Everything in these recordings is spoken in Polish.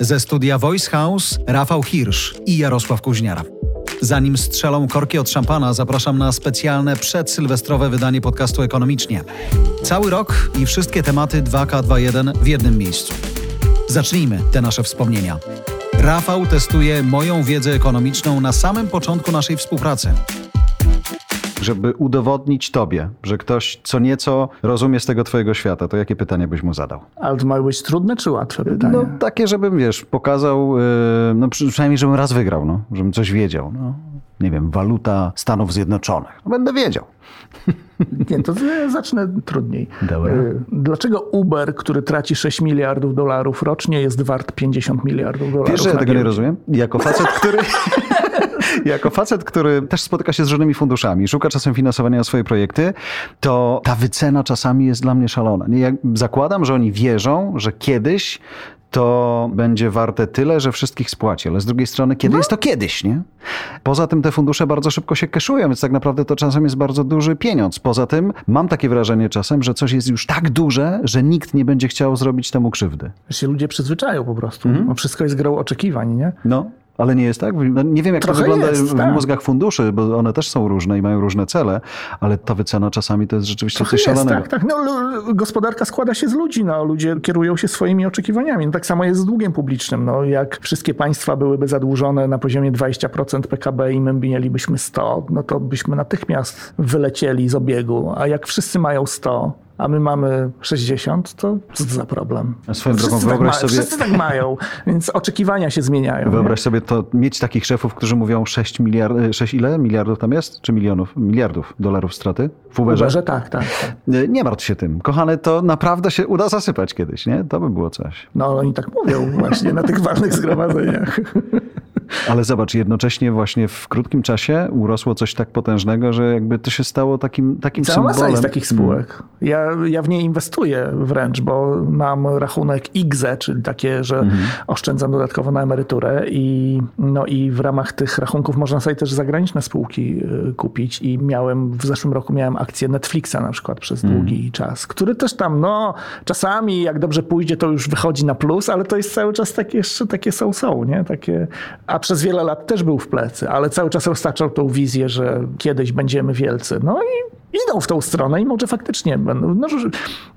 Ze studia Voice House Rafał Hirsch i Jarosław Kuźniara. Zanim strzelą korki od szampana, zapraszam na specjalne przedsylwestrowe wydanie podcastu Ekonomicznie. Cały rok i wszystkie tematy 2K21 w jednym miejscu. Zacznijmy te nasze wspomnienia. Rafał testuje moją wiedzę ekonomiczną na samym początku naszej współpracy żeby udowodnić tobie, że ktoś co nieco rozumie z tego twojego świata, to jakie pytanie byś mu zadał? Ale to ma być trudne czy łatwe pytanie? No takie, żebym, wiesz, pokazał, yy, no przynajmniej, żebym raz wygrał, no, żebym coś wiedział. No. Nie wiem, waluta Stanów Zjednoczonych. No, będę wiedział. Nie, to zacznę trudniej. Dobra. Y, dlaczego Uber, który traci 6 miliardów dolarów rocznie, jest wart 50 miliardów dolarów? Wiesz, że ja tego nie rozumiem? Jako facet, który... jako facet, który też spotyka się z różnymi funduszami, szuka czasem finansowania na swoje projekty, to ta wycena czasami jest dla mnie szalona. Ja zakładam, że oni wierzą, że kiedyś to będzie warte tyle, że wszystkich spłaci. Ale z drugiej strony, kiedy no. jest to kiedyś, nie? Poza tym te fundusze bardzo szybko się keszują, więc tak naprawdę to czasem jest bardzo duży pieniądz. Poza tym mam takie wrażenie czasem, że coś jest już tak duże, że nikt nie będzie chciał zrobić temu krzywdy. Że się ludzie przyzwyczają po prostu. Mm. Wszystko jest grą oczekiwań, nie? No. Ale nie jest tak? No nie wiem, jak Trochę to wygląda jest, w tak. mózgach funduszy, bo one też są różne i mają różne cele, ale ta wycena czasami to jest rzeczywiście Trochę coś szalonego. tak, tak. No, gospodarka składa się z ludzi, no, ludzie kierują się swoimi oczekiwaniami. No, tak samo jest z długiem publicznym. No, jak wszystkie państwa byłyby zadłużone na poziomie 20% PKB i my mielibyśmy 100, no to byśmy natychmiast wylecieli z obiegu. A jak wszyscy mają 100, a my mamy 60, to co to za problem? Swoją drogą, tak wyobraź tak sobie... Wszyscy tak mają, więc oczekiwania się zmieniają. Wyobraź nie? sobie to, mieć takich szefów, którzy mówią 6 miliardów, 6 ile? Miliardów tam jest? Czy milionów? Miliardów dolarów straty w Uberze? Uberze tak, tak, tak. Nie martw się tym. Kochany, to naprawdę się uda zasypać kiedyś, nie? To by było coś. No oni tak mówią właśnie na tych ważnych zgromadzeniach. Ale zobacz, jednocześnie właśnie w krótkim czasie urosło coś tak potężnego, że jakby to się stało takim, takim Cała symbolem. Cała jest takich spółek. Ja, ja w nie inwestuję wręcz, bo mam rachunek IGZE, czyli takie, że mhm. oszczędzam dodatkowo na emeryturę i, no i w ramach tych rachunków można sobie też zagraniczne spółki y, kupić i miałem, w zeszłym roku miałem akcję Netflixa na przykład przez mhm. długi czas, który też tam, no czasami jak dobrze pójdzie, to już wychodzi na plus, ale to jest cały czas takie jeszcze takie są-są, nie? Takie a przez wiele lat też był w plecy, ale cały czas roztaczał tą wizję, że kiedyś będziemy wielcy. No i idą w tą stronę i może faktycznie będą. No,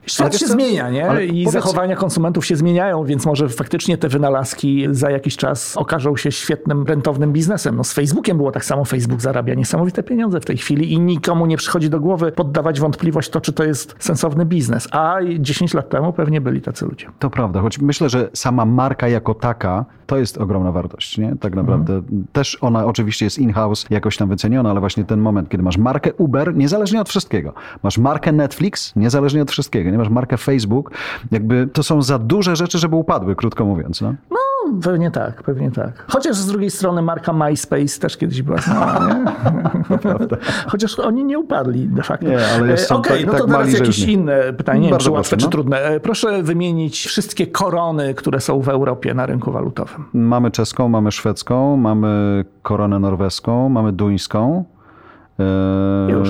świat się co? zmienia, nie? I zachowania konsumentów się zmieniają, więc może faktycznie te wynalazki za jakiś czas okażą się świetnym, rentownym biznesem. No z Facebookiem było tak samo. Facebook zarabia niesamowite pieniądze w tej chwili i nikomu nie przychodzi do głowy poddawać wątpliwość to, czy to jest sensowny biznes. A 10 lat temu pewnie byli tacy ludzie. To prawda, choć myślę, że sama marka jako taka to jest ogromna wartość, nie? Tak naprawdę. Mhm. Też ona oczywiście jest in-house jakoś tam wyceniona, ale właśnie ten moment, kiedy masz markę Uber, niezależnie od wszystkiego. Masz markę Netflix, niezależnie od wszystkiego. Nie masz markę Facebook. Jakby to są za duże rzeczy, żeby upadły, krótko mówiąc. No, no pewnie tak, pewnie tak. Chociaż z drugiej strony marka MySpace też kiedyś była znana, nie? Chociaż oni nie upadli de facto. Nie, ale jest Okej, okay, tak, no to tak teraz jakieś inne pytanie, nie wiem, czy łatwe, no. czy trudne. E, proszę wymienić wszystkie korony, które są w Europie na rynku walutowym. Mamy czeską, mamy szwedzką, mamy koronę norweską, mamy duńską. Już.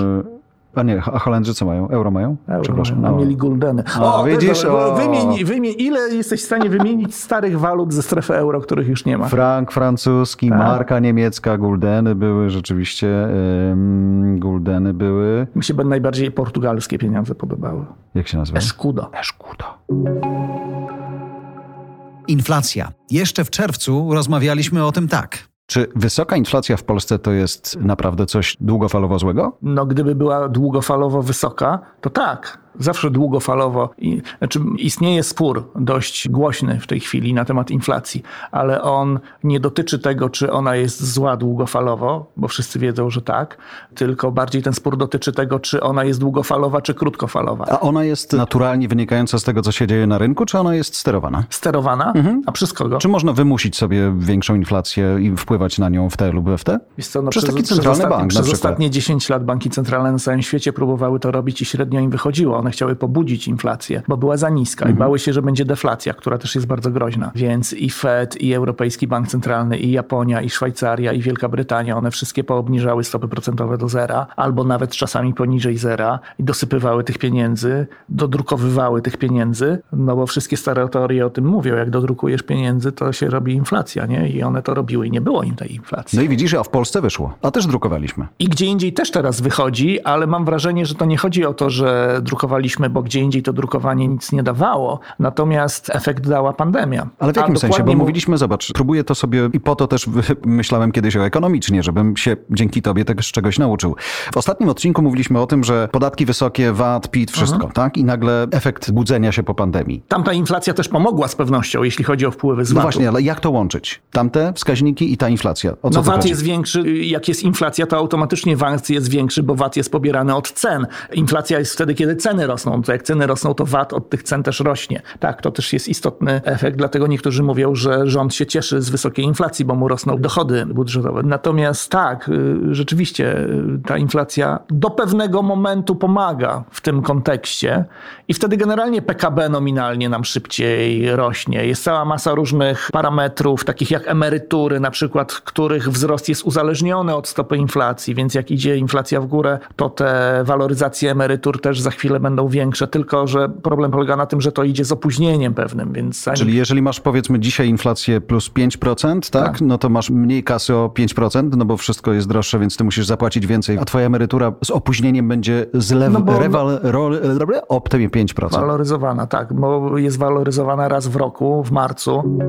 A nie, a Holendrzy co mają? Euro mają? Euro Przepraszam. Mają, a mieli guldeny. O, o widzisz? O. Wymień, wymień, ile jesteś w stanie wymienić starych walut ze strefy euro, których już nie ma? Frank francuski, tak. marka niemiecka, guldeny były rzeczywiście, ym, guldeny były. Mi się najbardziej portugalskie pieniądze podobały. Jak się nazywa? Escudo. Escudo. Inflacja. Jeszcze w czerwcu rozmawialiśmy o tym tak. Czy wysoka inflacja w Polsce to jest naprawdę coś długofalowo złego? No, gdyby była długofalowo wysoka, to tak zawsze długofalowo. I, znaczy istnieje spór dość głośny w tej chwili na temat inflacji, ale on nie dotyczy tego, czy ona jest zła długofalowo, bo wszyscy wiedzą, że tak, tylko bardziej ten spór dotyczy tego, czy ona jest długofalowa, czy krótkofalowa. A ona jest naturalnie wynikająca z tego, co się dzieje na rynku, czy ona jest sterowana? Sterowana? Mhm. A przez kogo? Czy można wymusić sobie większą inflację i wpływać na nią w te lub w te? Co, no przez, przez, taki centralny przez bank Przez ostatnie 10 lat banki centralne na całym świecie próbowały to robić i średnio im wychodziło. One chciały pobudzić inflację, bo była za niska mhm. i bały się, że będzie deflacja, która też jest bardzo groźna. Więc i Fed, i Europejski Bank Centralny, i Japonia, i Szwajcaria, i Wielka Brytania, one wszystkie poobniżały stopy procentowe do zera, albo nawet czasami poniżej zera i dosypywały tych pieniędzy, dodrukowywały tych pieniędzy, no bo wszystkie stare teorie o tym mówią, jak dodrukujesz pieniędzy, to się robi inflacja, nie? I one to robiły i nie było im tej inflacji. No i widzisz, a w Polsce wyszło, a też drukowaliśmy. I gdzie indziej też teraz wychodzi, ale mam wrażenie, że to nie chodzi o to, że drukowaliśmy, bo gdzie indziej to drukowanie nic nie dawało, natomiast efekt dała pandemia. Ale w jakim sensie? Bo mówiliśmy, zobacz, próbuję to sobie i po to też myślałem kiedyś o ekonomicznie, żebym się dzięki tobie też czegoś nauczył. W ostatnim odcinku mówiliśmy o tym, że podatki wysokie, VAT, PIT, wszystko, mhm. tak? I nagle efekt budzenia się po pandemii. Tamta inflacja też pomogła z pewnością, jeśli chodzi o wpływy z VAT-u. No właśnie, ale jak to łączyć? Tamte wskaźniki i ta inflacja. O co no VAT chodzi? jest większy, jak jest inflacja, to automatycznie VAT jest większy, bo VAT jest pobierany od cen. Inflacja jest wtedy, kiedy ceny rosną. To jak ceny rosną, to VAT od tych cen też rośnie. Tak, to też jest istotny efekt, dlatego niektórzy mówią, że rząd się cieszy z wysokiej inflacji, bo mu rosną dochody budżetowe. Natomiast tak, y, rzeczywiście y, ta inflacja do pewnego momentu pomaga w tym kontekście i wtedy generalnie PKB nominalnie nam szybciej rośnie. Jest cała masa różnych parametrów, takich jak emerytury na przykład, których wzrost jest uzależniony od stopy inflacji, więc jak idzie inflacja w górę, to te waloryzacje emerytur też za chwilę będą większe, tylko że problem polega na tym, że to idzie z opóźnieniem pewnym. Więc Czyli jeżeli masz powiedzmy dzisiaj inflację plus 5%, tak, tak, no to masz mniej kasy o 5%, no bo wszystko jest droższe, więc ty musisz zapłacić więcej, a twoja emerytura z opóźnieniem będzie zlew, no bo, rewal, ro, o te 5%. Waloryzowana, tak, bo jest waloryzowana raz w roku, w marcu.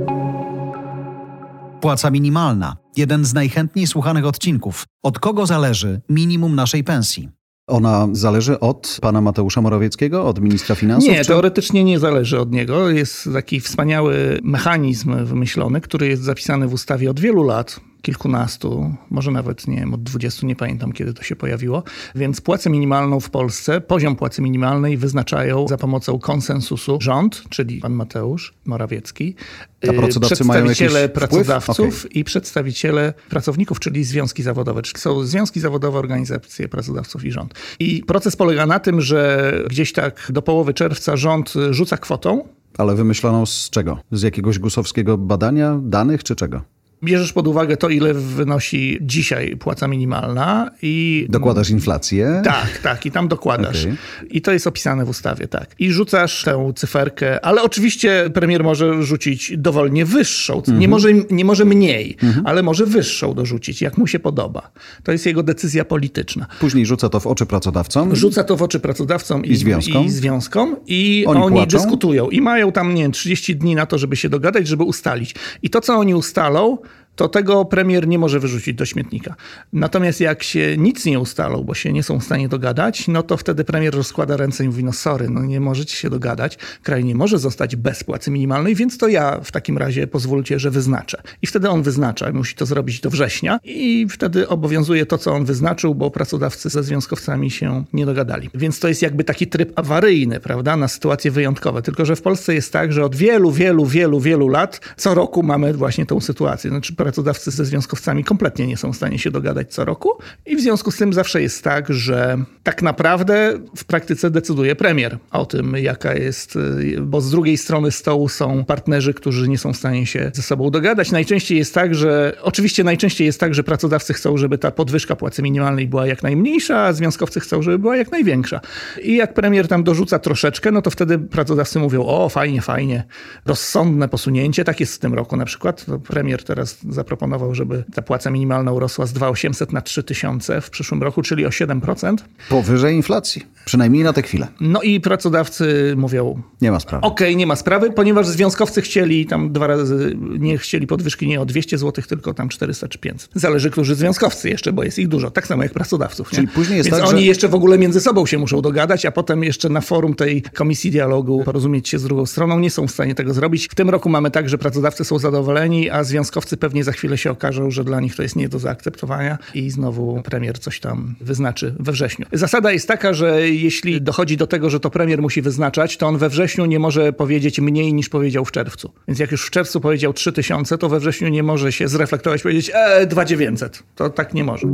Płaca minimalna. Jeden z najchętniej słuchanych odcinków. Od kogo zależy minimum naszej pensji? Ona zależy od pana Mateusza Morawieckiego, od ministra finansów? Nie, czy? teoretycznie nie zależy od niego. Jest taki wspaniały mechanizm wymyślony, który jest zapisany w ustawie od wielu lat kilkunastu, może nawet nie wiem, od dwudziestu, nie pamiętam kiedy to się pojawiło. Więc płacę minimalną w Polsce, poziom płacy minimalnej wyznaczają za pomocą konsensusu rząd, czyli pan Mateusz Morawiecki, pracodawcy przedstawiciele pracodawców okay. i przedstawiciele pracowników, czyli związki zawodowe. Czyli są związki zawodowe, organizacje pracodawców i rząd. I proces polega na tym, że gdzieś tak do połowy czerwca rząd rzuca kwotą, ale wymyśloną z czego? Z jakiegoś gusowskiego badania, danych czy czego? Bierzesz pod uwagę to, ile wynosi dzisiaj płaca minimalna i... Dokładasz inflację? Tak, tak. I tam dokładasz. Okay. I to jest opisane w ustawie, tak. I rzucasz tę cyferkę, ale oczywiście premier może rzucić dowolnie wyższą. Mm -hmm. Nie, mhm. może, nie może mniej, mm -hmm. ale może wyższą dorzucić, jak mu się podoba. To jest jego decyzja polityczna. Później rzuca to w oczy pracodawcom? Rzuca to w oczy pracodawcom i, i związkom. I, związkom, i oni, oni dyskutują. I mają tam, nie wiem, 30 dni na to, żeby się dogadać, żeby ustalić. I to, co oni ustalą, to tego premier nie może wyrzucić do śmietnika. Natomiast jak się nic nie ustalą, bo się nie są w stanie dogadać, no to wtedy premier rozkłada ręce i mówi, no sorry, no nie możecie się dogadać, kraj nie może zostać bez płacy minimalnej, więc to ja w takim razie pozwólcie, że wyznaczę. I wtedy on wyznacza, musi to zrobić do września i wtedy obowiązuje to, co on wyznaczył, bo pracodawcy ze związkowcami się nie dogadali. Więc to jest jakby taki tryb awaryjny, prawda, na sytuacje wyjątkowe. Tylko, że w Polsce jest tak, że od wielu, wielu, wielu, wielu lat co roku mamy właśnie tą sytuację. Znaczy pracodawcy ze związkowcami kompletnie nie są w stanie się dogadać co roku i w związku z tym zawsze jest tak, że tak naprawdę w praktyce decyduje premier o tym, jaka jest, bo z drugiej strony stołu są partnerzy, którzy nie są w stanie się ze sobą dogadać. Najczęściej jest tak, że oczywiście najczęściej jest tak, że pracodawcy chcą, żeby ta podwyżka płacy minimalnej była jak najmniejsza, a związkowcy chcą, żeby była jak największa. I jak premier tam dorzuca troszeczkę, no to wtedy pracodawcy mówią: O, fajnie, fajnie, rozsądne posunięcie. Tak jest w tym roku na przykład. Premier teraz zaproponował, żeby ta płaca minimalna urosła z 2800 na 3000 w przyszłym roku, czyli o 7%. Powyżej inflacji, przynajmniej na tę chwilę. No i pracodawcy mówią... Nie ma sprawy. Okej, okay, nie ma sprawy, ponieważ związkowcy chcieli tam dwa razy, nie chcieli podwyżki nie o 200 zł, tylko tam 400 czy 500. Zależy, którzy związkowcy jeszcze, bo jest ich dużo, tak samo jak pracodawców. Czyli nie? później jest Więc tak, oni że... jeszcze w ogóle między sobą się muszą dogadać, a potem jeszcze na forum tej komisji dialogu porozumieć się z drugą stroną. Nie są w stanie tego zrobić. W tym roku mamy tak, że pracodawcy są zadowoleni, a związkowcy pewnie za chwilę się okażą, że dla nich to jest nie do zaakceptowania i znowu premier coś tam wyznaczy we wrześniu. Zasada jest taka, że jeśli dochodzi do tego, że to premier musi wyznaczać, to on we wrześniu nie może powiedzieć mniej niż powiedział w czerwcu. Więc jak już w czerwcu powiedział 3000, to we wrześniu nie może się zreflektować powiedzieć e, 2900. To tak nie może.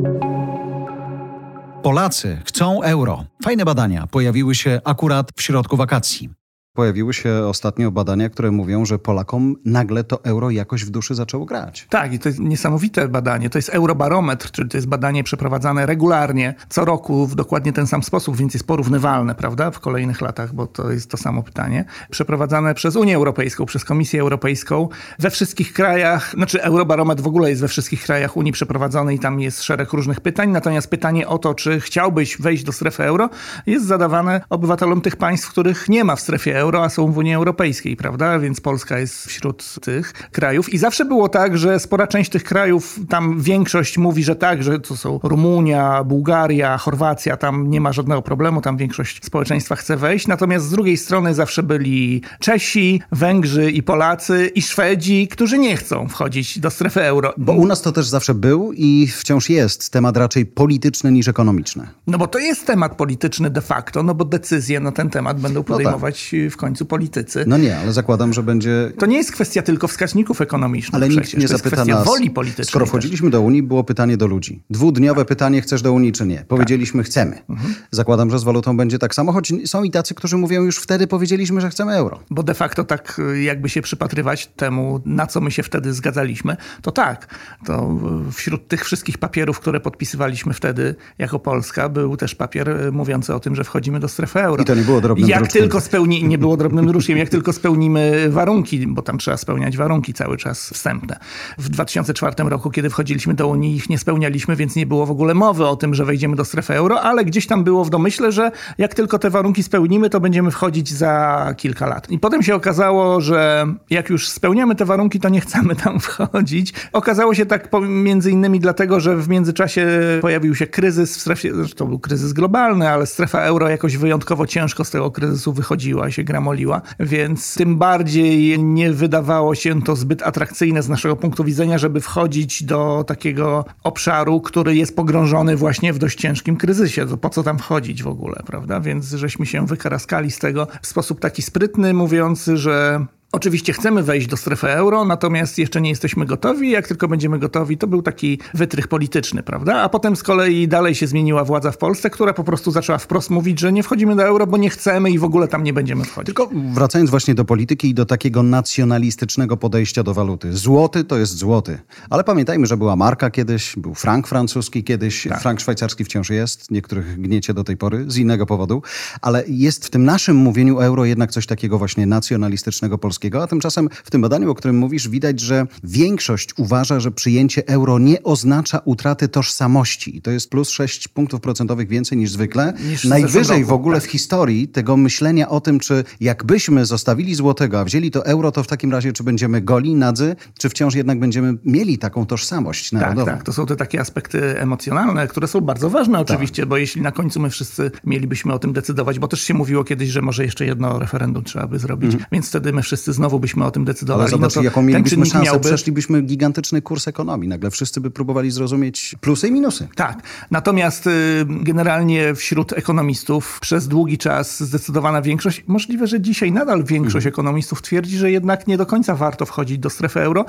Polacy chcą euro. Fajne badania pojawiły się akurat w środku wakacji. Pojawiły się ostatnio badania, które mówią, że Polakom nagle to euro jakoś w duszy zaczęło grać. Tak, i to jest niesamowite badanie. To jest Eurobarometr, czyli to jest badanie przeprowadzane regularnie, co roku w dokładnie ten sam sposób, więc jest porównywalne, prawda, w kolejnych latach, bo to jest to samo pytanie. Przeprowadzane przez Unię Europejską, przez Komisję Europejską we wszystkich krajach, znaczy Eurobarometr w ogóle jest we wszystkich krajach Unii przeprowadzony i tam jest szereg różnych pytań, natomiast pytanie o to, czy chciałbyś wejść do strefy euro, jest zadawane obywatelom tych państw, których nie ma w strefie euro euro, a są w Unii Europejskiej, prawda? Więc Polska jest wśród tych krajów. I zawsze było tak, że spora część tych krajów, tam większość mówi, że tak, że to są Rumunia, Bułgaria, Chorwacja, tam nie ma żadnego problemu, tam większość społeczeństwa chce wejść. Natomiast z drugiej strony zawsze byli Czesi, Węgrzy i Polacy i Szwedzi, którzy nie chcą wchodzić do strefy euro. Bo u nas to też zawsze był i wciąż jest temat raczej polityczny niż ekonomiczny. No bo to jest temat polityczny de facto, no bo decyzje na ten temat będą podejmować no tak. W końcu politycy. No nie, ale zakładam, że będzie... To nie jest kwestia tylko wskaźników ekonomicznych Ale nikt nie zapyta nas... woli politycznej. Skoro wchodziliśmy do Unii, było pytanie do ludzi. Dwudniowe tak. pytanie, chcesz do Unii czy nie? Powiedzieliśmy, tak. chcemy. Mhm. Zakładam, że z walutą będzie tak samo, choć są i tacy, którzy mówią, już wtedy powiedzieliśmy, że chcemy euro. Bo de facto tak jakby się przypatrywać temu, na co my się wtedy zgadzaliśmy, to tak. To wśród tych wszystkich papierów, które podpisywaliśmy wtedy jako Polska, był też papier mówiący o tym, że wchodzimy do strefy euro. I to nie było drobnym Jak tylko spełni... Nie było drobnym druczkiem, jak tylko spełnimy warunki, bo tam trzeba spełniać warunki cały czas wstępne. W 2004 roku, kiedy wchodziliśmy do Unii, ich nie spełnialiśmy, więc nie było w ogóle mowy o tym, że wejdziemy do strefy euro, ale gdzieś tam było w domyśle, że jak tylko te warunki spełnimy, to będziemy wchodzić za kilka lat. I potem się okazało, że jak już spełniamy te warunki, to nie chcemy tam wchodzić. Okazało się tak między innymi dlatego, że w międzyczasie pojawił się kryzys w strefie, to był kryzys globalny, ale strefa euro jakoś wyjątkowo ciężko z tego kryzysu wychodziła, się gramoliła, więc tym bardziej nie wydawało się to zbyt atrakcyjne z naszego punktu widzenia, żeby wchodzić do takiego obszaru, który jest pogrążony właśnie w dość ciężkim kryzysie. To po co tam wchodzić w ogóle, prawda? Więc żeśmy się wykaraskali z tego w sposób taki sprytny, mówiąc, że Oczywiście chcemy wejść do strefy euro, natomiast jeszcze nie jesteśmy gotowi. Jak tylko będziemy gotowi, to był taki wytrych polityczny, prawda? A potem z kolei dalej się zmieniła władza w Polsce, która po prostu zaczęła wprost mówić, że nie wchodzimy do euro, bo nie chcemy i w ogóle tam nie będziemy wchodzić. Tylko wracając właśnie do polityki i do takiego nacjonalistycznego podejścia do waluty. Złoty to jest złoty. Ale pamiętajmy, że była marka kiedyś, był frank francuski kiedyś, tak. frank szwajcarski wciąż jest, niektórych gniecie do tej pory z innego powodu, ale jest w tym naszym mówieniu euro jednak coś takiego właśnie nacjonalistycznego polskiego a tymczasem w tym badaniu, o którym mówisz, widać, że większość uważa, że przyjęcie euro nie oznacza utraty tożsamości. I to jest plus 6 punktów procentowych więcej niż zwykle. Niż Najwyżej roku, w ogóle tak. w historii tego myślenia o tym, czy jakbyśmy zostawili złotego, a wzięli to euro, to w takim razie czy będziemy goli, nadzy, czy wciąż jednak będziemy mieli taką tożsamość tak, narodową. Tak, tak. To są te takie aspekty emocjonalne, które są bardzo ważne tak. oczywiście, tak. bo jeśli na końcu my wszyscy mielibyśmy o tym decydować, bo też się mówiło kiedyś, że może jeszcze jedno referendum trzeba by zrobić, mhm. więc wtedy my wszyscy znowu byśmy o tym decydowali. Ale zobacz, no jaką mielibyśmy szansę, miałby... przeszlibyśmy gigantyczny kurs ekonomii. Nagle wszyscy by próbowali zrozumieć plusy i minusy. Tak. Natomiast y, generalnie wśród ekonomistów przez długi czas zdecydowana większość, możliwe, że dzisiaj nadal większość mhm. ekonomistów twierdzi, że jednak nie do końca warto wchodzić do strefy euro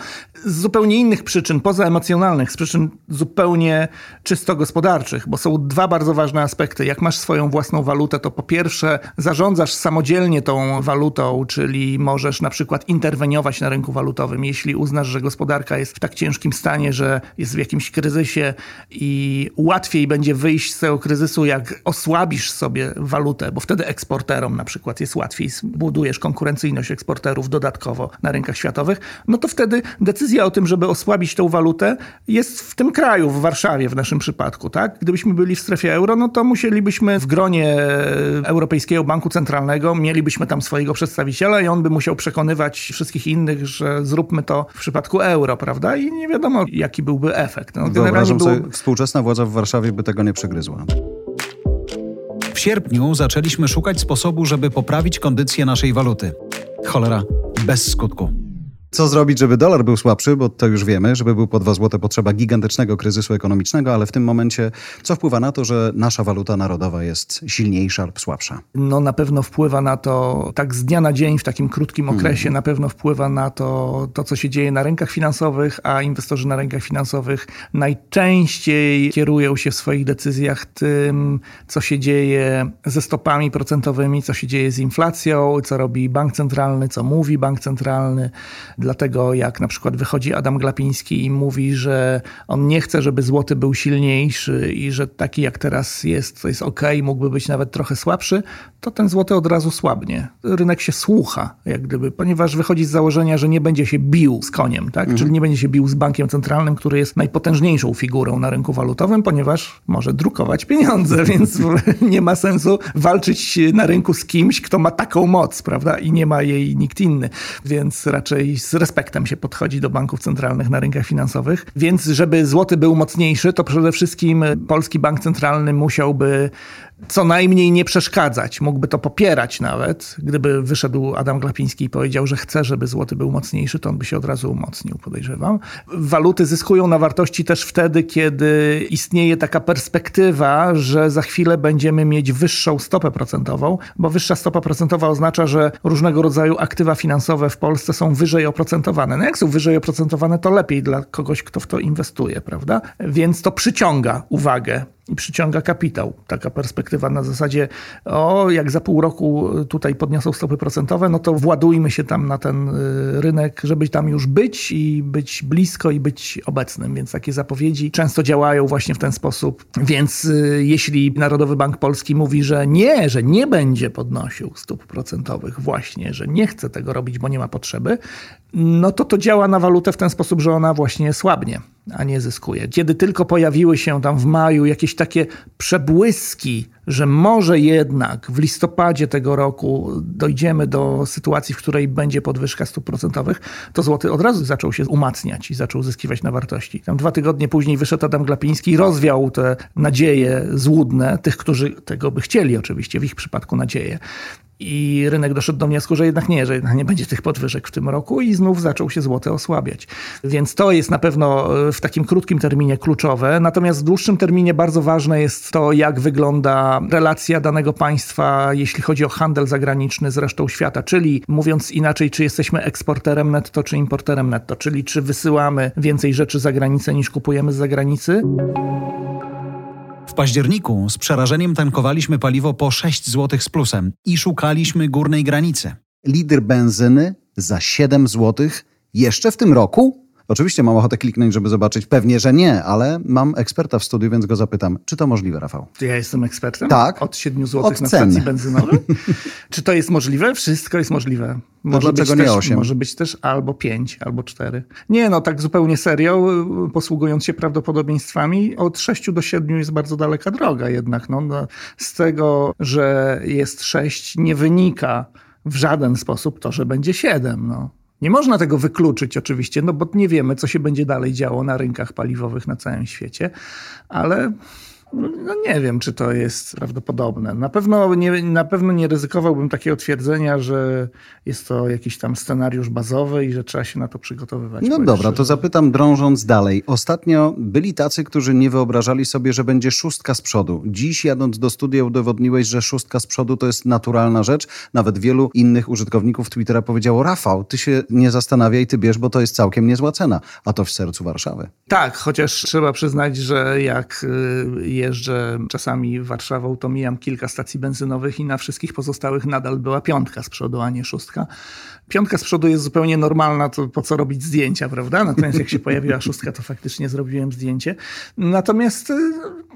z zupełnie innych przyczyn, poza emocjonalnych, z przyczyn zupełnie czysto gospodarczych, bo są dwa bardzo ważne aspekty. Jak masz swoją własną walutę, to po pierwsze zarządzasz samodzielnie tą walutą, czyli możesz na przykład interweniować na rynku walutowym, jeśli uznasz, że gospodarka jest w tak ciężkim stanie, że jest w jakimś kryzysie i łatwiej będzie wyjść z tego kryzysu, jak osłabisz sobie walutę, bo wtedy eksporterom na przykład jest łatwiej, budujesz konkurencyjność eksporterów dodatkowo na rynkach światowych, no to wtedy decyzja o tym, żeby osłabić tą walutę jest w tym kraju, w Warszawie w naszym przypadku, tak? Gdybyśmy byli w strefie euro, no to musielibyśmy w gronie Europejskiego Banku Centralnego, mielibyśmy tam swojego przedstawiciela i on by musiał przekonywać wszystkich innych, że zróbmy to w przypadku euro, prawda? I nie wiadomo, jaki byłby efekt. No, Wyobrażam był... sobie, współczesna władza w Warszawie by tego nie przegryzła. W sierpniu zaczęliśmy szukać sposobu, żeby poprawić kondycję naszej waluty. Cholera, bez skutku. Co zrobić, żeby dolar był słabszy, bo to już wiemy, żeby był po 2 zł potrzeba gigantycznego kryzysu ekonomicznego, ale w tym momencie co wpływa na to, że nasza waluta narodowa jest silniejsza lub słabsza? No na pewno wpływa na to, tak z dnia na dzień, w takim krótkim okresie, hmm. na pewno wpływa na to, to, co się dzieje na rynkach finansowych, a inwestorzy na rynkach finansowych najczęściej kierują się w swoich decyzjach tym, co się dzieje ze stopami procentowymi, co się dzieje z inflacją, co robi bank centralny, co mówi bank centralny. Dlatego jak na przykład wychodzi Adam Glapiński i mówi, że on nie chce, żeby złoty był silniejszy i że taki jak teraz jest, to jest ok, mógłby być nawet trochę słabszy, to ten złoty od razu słabnie. Rynek się słucha, jak gdyby, ponieważ wychodzi z założenia, że nie będzie się bił z koniem, tak? Mhm. czyli nie będzie się bił z bankiem centralnym, który jest najpotężniejszą figurą na rynku walutowym, ponieważ może drukować pieniądze, więc nie ma sensu walczyć na rynku z kimś, kto ma taką moc, prawda? I nie ma jej nikt inny. Więc raczej z respektem się podchodzi do banków centralnych na rynkach finansowych. Więc żeby złoty był mocniejszy, to przede wszystkim polski bank centralny musiałby co najmniej nie przeszkadzać. Mógłby to popierać nawet. Gdyby wyszedł Adam Glapiński i powiedział, że chce, żeby złoty był mocniejszy, to on by się od razu umocnił, podejrzewam. Waluty zyskują na wartości też wtedy, kiedy istnieje taka perspektywa, że za chwilę będziemy mieć wyższą stopę procentową, bo wyższa stopa procentowa oznacza, że różnego rodzaju aktywa finansowe w Polsce są wyżej oprocentowane. No jak są wyżej oprocentowane, to lepiej dla kogoś, kto w to inwestuje, prawda? Więc to przyciąga uwagę i przyciąga kapitał. Taka perspektywa na zasadzie, o, jak za pół roku tutaj podniosą stopy procentowe, no to władujmy się tam na ten y, rynek, żeby tam już być i być blisko i być obecnym. Więc takie zapowiedzi często działają właśnie w ten sposób. Więc y, jeśli Narodowy Bank Polski mówi, że nie, że nie będzie podnosił stóp procentowych, właśnie, że nie chce tego robić, bo nie ma potrzeby, no to to działa na walutę w ten sposób, że ona właśnie słabnie, a nie zyskuje. Kiedy tylko pojawiły się tam w maju jakieś takie przebłyski, że może jednak w listopadzie tego roku dojdziemy do sytuacji, w której będzie podwyżka stóp procentowych, to złoty od razu zaczął się umacniać i zaczął zyskiwać na wartości. Tam dwa tygodnie później wyszedł Adam Glapiński i rozwiał te nadzieje złudne, tych, którzy tego by chcieli oczywiście, w ich przypadku nadzieje. I rynek doszedł do wniosku, że jednak nie, że jednak nie będzie tych podwyżek w tym roku i znów zaczął się złoty osłabiać. Więc to jest na pewno e, w takim krótkim terminie kluczowe. Natomiast w dłuższym terminie bardzo ważne jest to, jak wygląda relacja danego państwa, jeśli chodzi o handel zagraniczny z resztą świata. Czyli mówiąc inaczej, czy jesteśmy eksporterem netto, czy importerem netto. Czyli czy wysyłamy więcej rzeczy za granicę niż kupujemy z zagranicy. W październiku z przerażeniem tankowaliśmy paliwo po 6 zł z plusem i szukaliśmy górnej granicy. Lider benzyny za 7 zł jeszcze w tym roku? Oczywiście mam ochotę kliknąć, żeby zobaczyć. Pewnie, że nie, ale mam eksperta w studiu, więc go zapytam. Czy to możliwe, Rafał? Czy ja jestem ekspertem? Tak. Od 7 zł na stacji benzynowej? Czy to jest możliwe? Wszystko jest możliwe. Może dlaczego nie też, 8? Może być też albo 5, albo 4. Nie, no tak zupełnie serio, posługując się prawdopodobieństwami, od 6 do 7 jest bardzo daleka droga jednak. No, no, z tego, że jest 6 nie wynika w żaden sposób to, że będzie 7. No. Nie można tego wykluczyć oczywiście, no bo nie wiemy, co się będzie dalej działo na rynkach paliwowych na całym świecie, ale no nie wiem, czy to jest prawdopodobne. Na pewno nie, na pewno nie ryzykowałbym takiego twierdzenia, że jest to jakiś tam scenariusz bazowy i że trzeba się na to przygotowywać. No dobra, to zapytam drążąc dalej. Ostatnio byli tacy, którzy nie wyobrażali sobie, że będzie szóstka z przodu. Dziś jadąc do studia udowodniłeś, że szóstka z przodu to jest naturalna rzecz. Nawet wielu innych użytkowników Twittera powiedziało, Rafał, ty się nie zastanawiaj, ty bierz, bo to jest całkiem niezła cena. A to w sercu Warszawy. Tak, chociaż trzeba przyznać, że jak jest y, jeżdżę czasami Warszawą, to mijam kilka stacji benzynowych i na wszystkich pozostałych nadal była piątka z przodu, a nie szóstka. Piątka z przodu jest zupełnie normalna, to po co robić zdjęcia, prawda? Natomiast jak się pojawiła szóstka, to faktycznie zrobiłem zdjęcie. Natomiast y,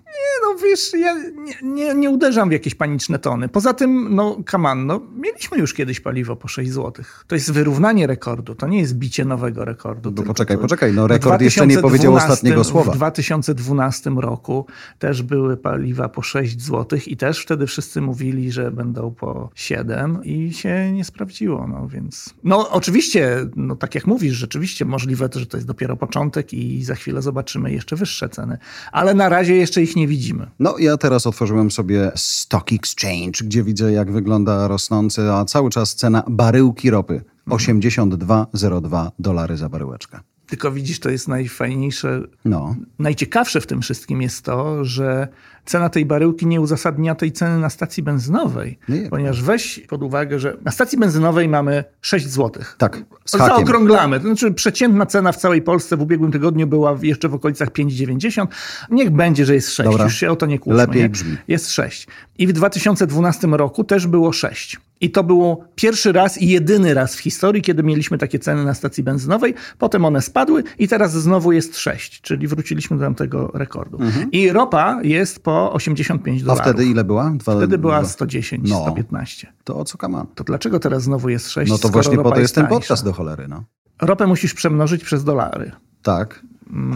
nie, no wiesz, ja nie, nie, nie uderzam w jakieś paniczne tony. Poza tym, no on, no, mieliśmy już kiedyś paliwo po 6 zł. To jest wyrównanie rekordu, to nie jest bicie nowego rekordu. No poczekaj, poczekaj, no rekord jeszcze nie powiedział ostatniego słowa. W 2012 roku też były paliwa po 6 zł i też wtedy wszyscy mówili, że będą po 7 i się nie sprawdziło, no więc... No oczywiście, no tak jak mówisz, rzeczywiście możliwe, że to jest dopiero początek i za chwilę zobaczymy jeszcze wyższe ceny, ale na razie jeszcze ich nie widzimy. No ja teraz otworzyłem sobie Stock Exchange, gdzie widzę jak wygląda rosnąca, a cały czas cena baryłki ropy 82,02 dolary za baryłeczkę. Tylko widzisz, to jest najfajniejsze, No. najciekawsze w tym wszystkim jest to, że cena tej baryłki nie uzasadnia tej ceny na stacji benzynowej. Nie. Ponieważ weź pod uwagę, że na stacji benzynowej mamy 6 zł. Tak. Zaokrąglamy. To znaczy przeciętna cena w całej Polsce w ubiegłym tygodniu była jeszcze w okolicach 5,90. Niech będzie, że jest 6. Dobra. Już się o to nie kłóćmy. Lepiej nie? brzmi. Jest 6. I w 2012 roku też było 6. I to było pierwszy raz i jedyny raz w historii, kiedy mieliśmy takie ceny na stacji benzynowej. Potem one spadły i teraz znowu jest 6, czyli wróciliśmy do tamtego rekordu. I ropa jest po 85 Mhm. A dolarów. wtedy ile była? Dwa, Wtedy była dwa- 110, No. 115. To o co kaman? To dlaczego teraz znowu jest 6? No to właśnie po to jest ten podcast do cholery, no. Ropę musisz przemnożyć przez dolary. Tak.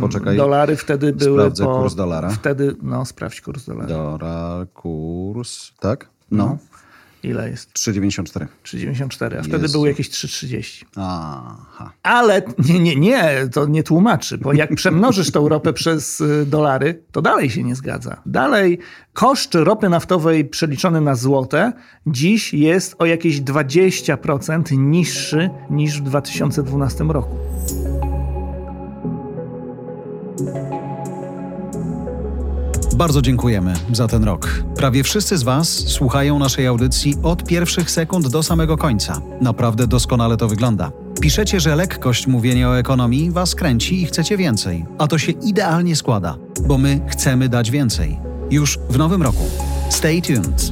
Poczekaj. Dolary wtedy były Sprawdzę po... kurs dolara. Wtedy, no sprawdź kurs dolara. Dolar, kurs, tak? No. Ile jest? 3,94. 3,94, a wtedy Jezu. były jakieś 3,30. Aha. Ale nie, nie, nie, to nie tłumaczy, bo jak przemnożysz tą ropę przez y, dolary, to dalej się nie zgadza. Dalej koszt ropy naftowej przeliczony na złote dziś jest o jakieś 20% niższy niż w 2012 roku. Bardzo dziękujemy za ten rok. Prawie wszyscy z Was słuchają naszej audycji od pierwszych sekund do samego końca. Naprawdę doskonale to wygląda. Piszecie, że lekkość mówienia o ekonomii Was kręci i chcecie więcej. A to się idealnie składa, bo my chcemy dać więcej. Już w nowym roku. Stay tuned.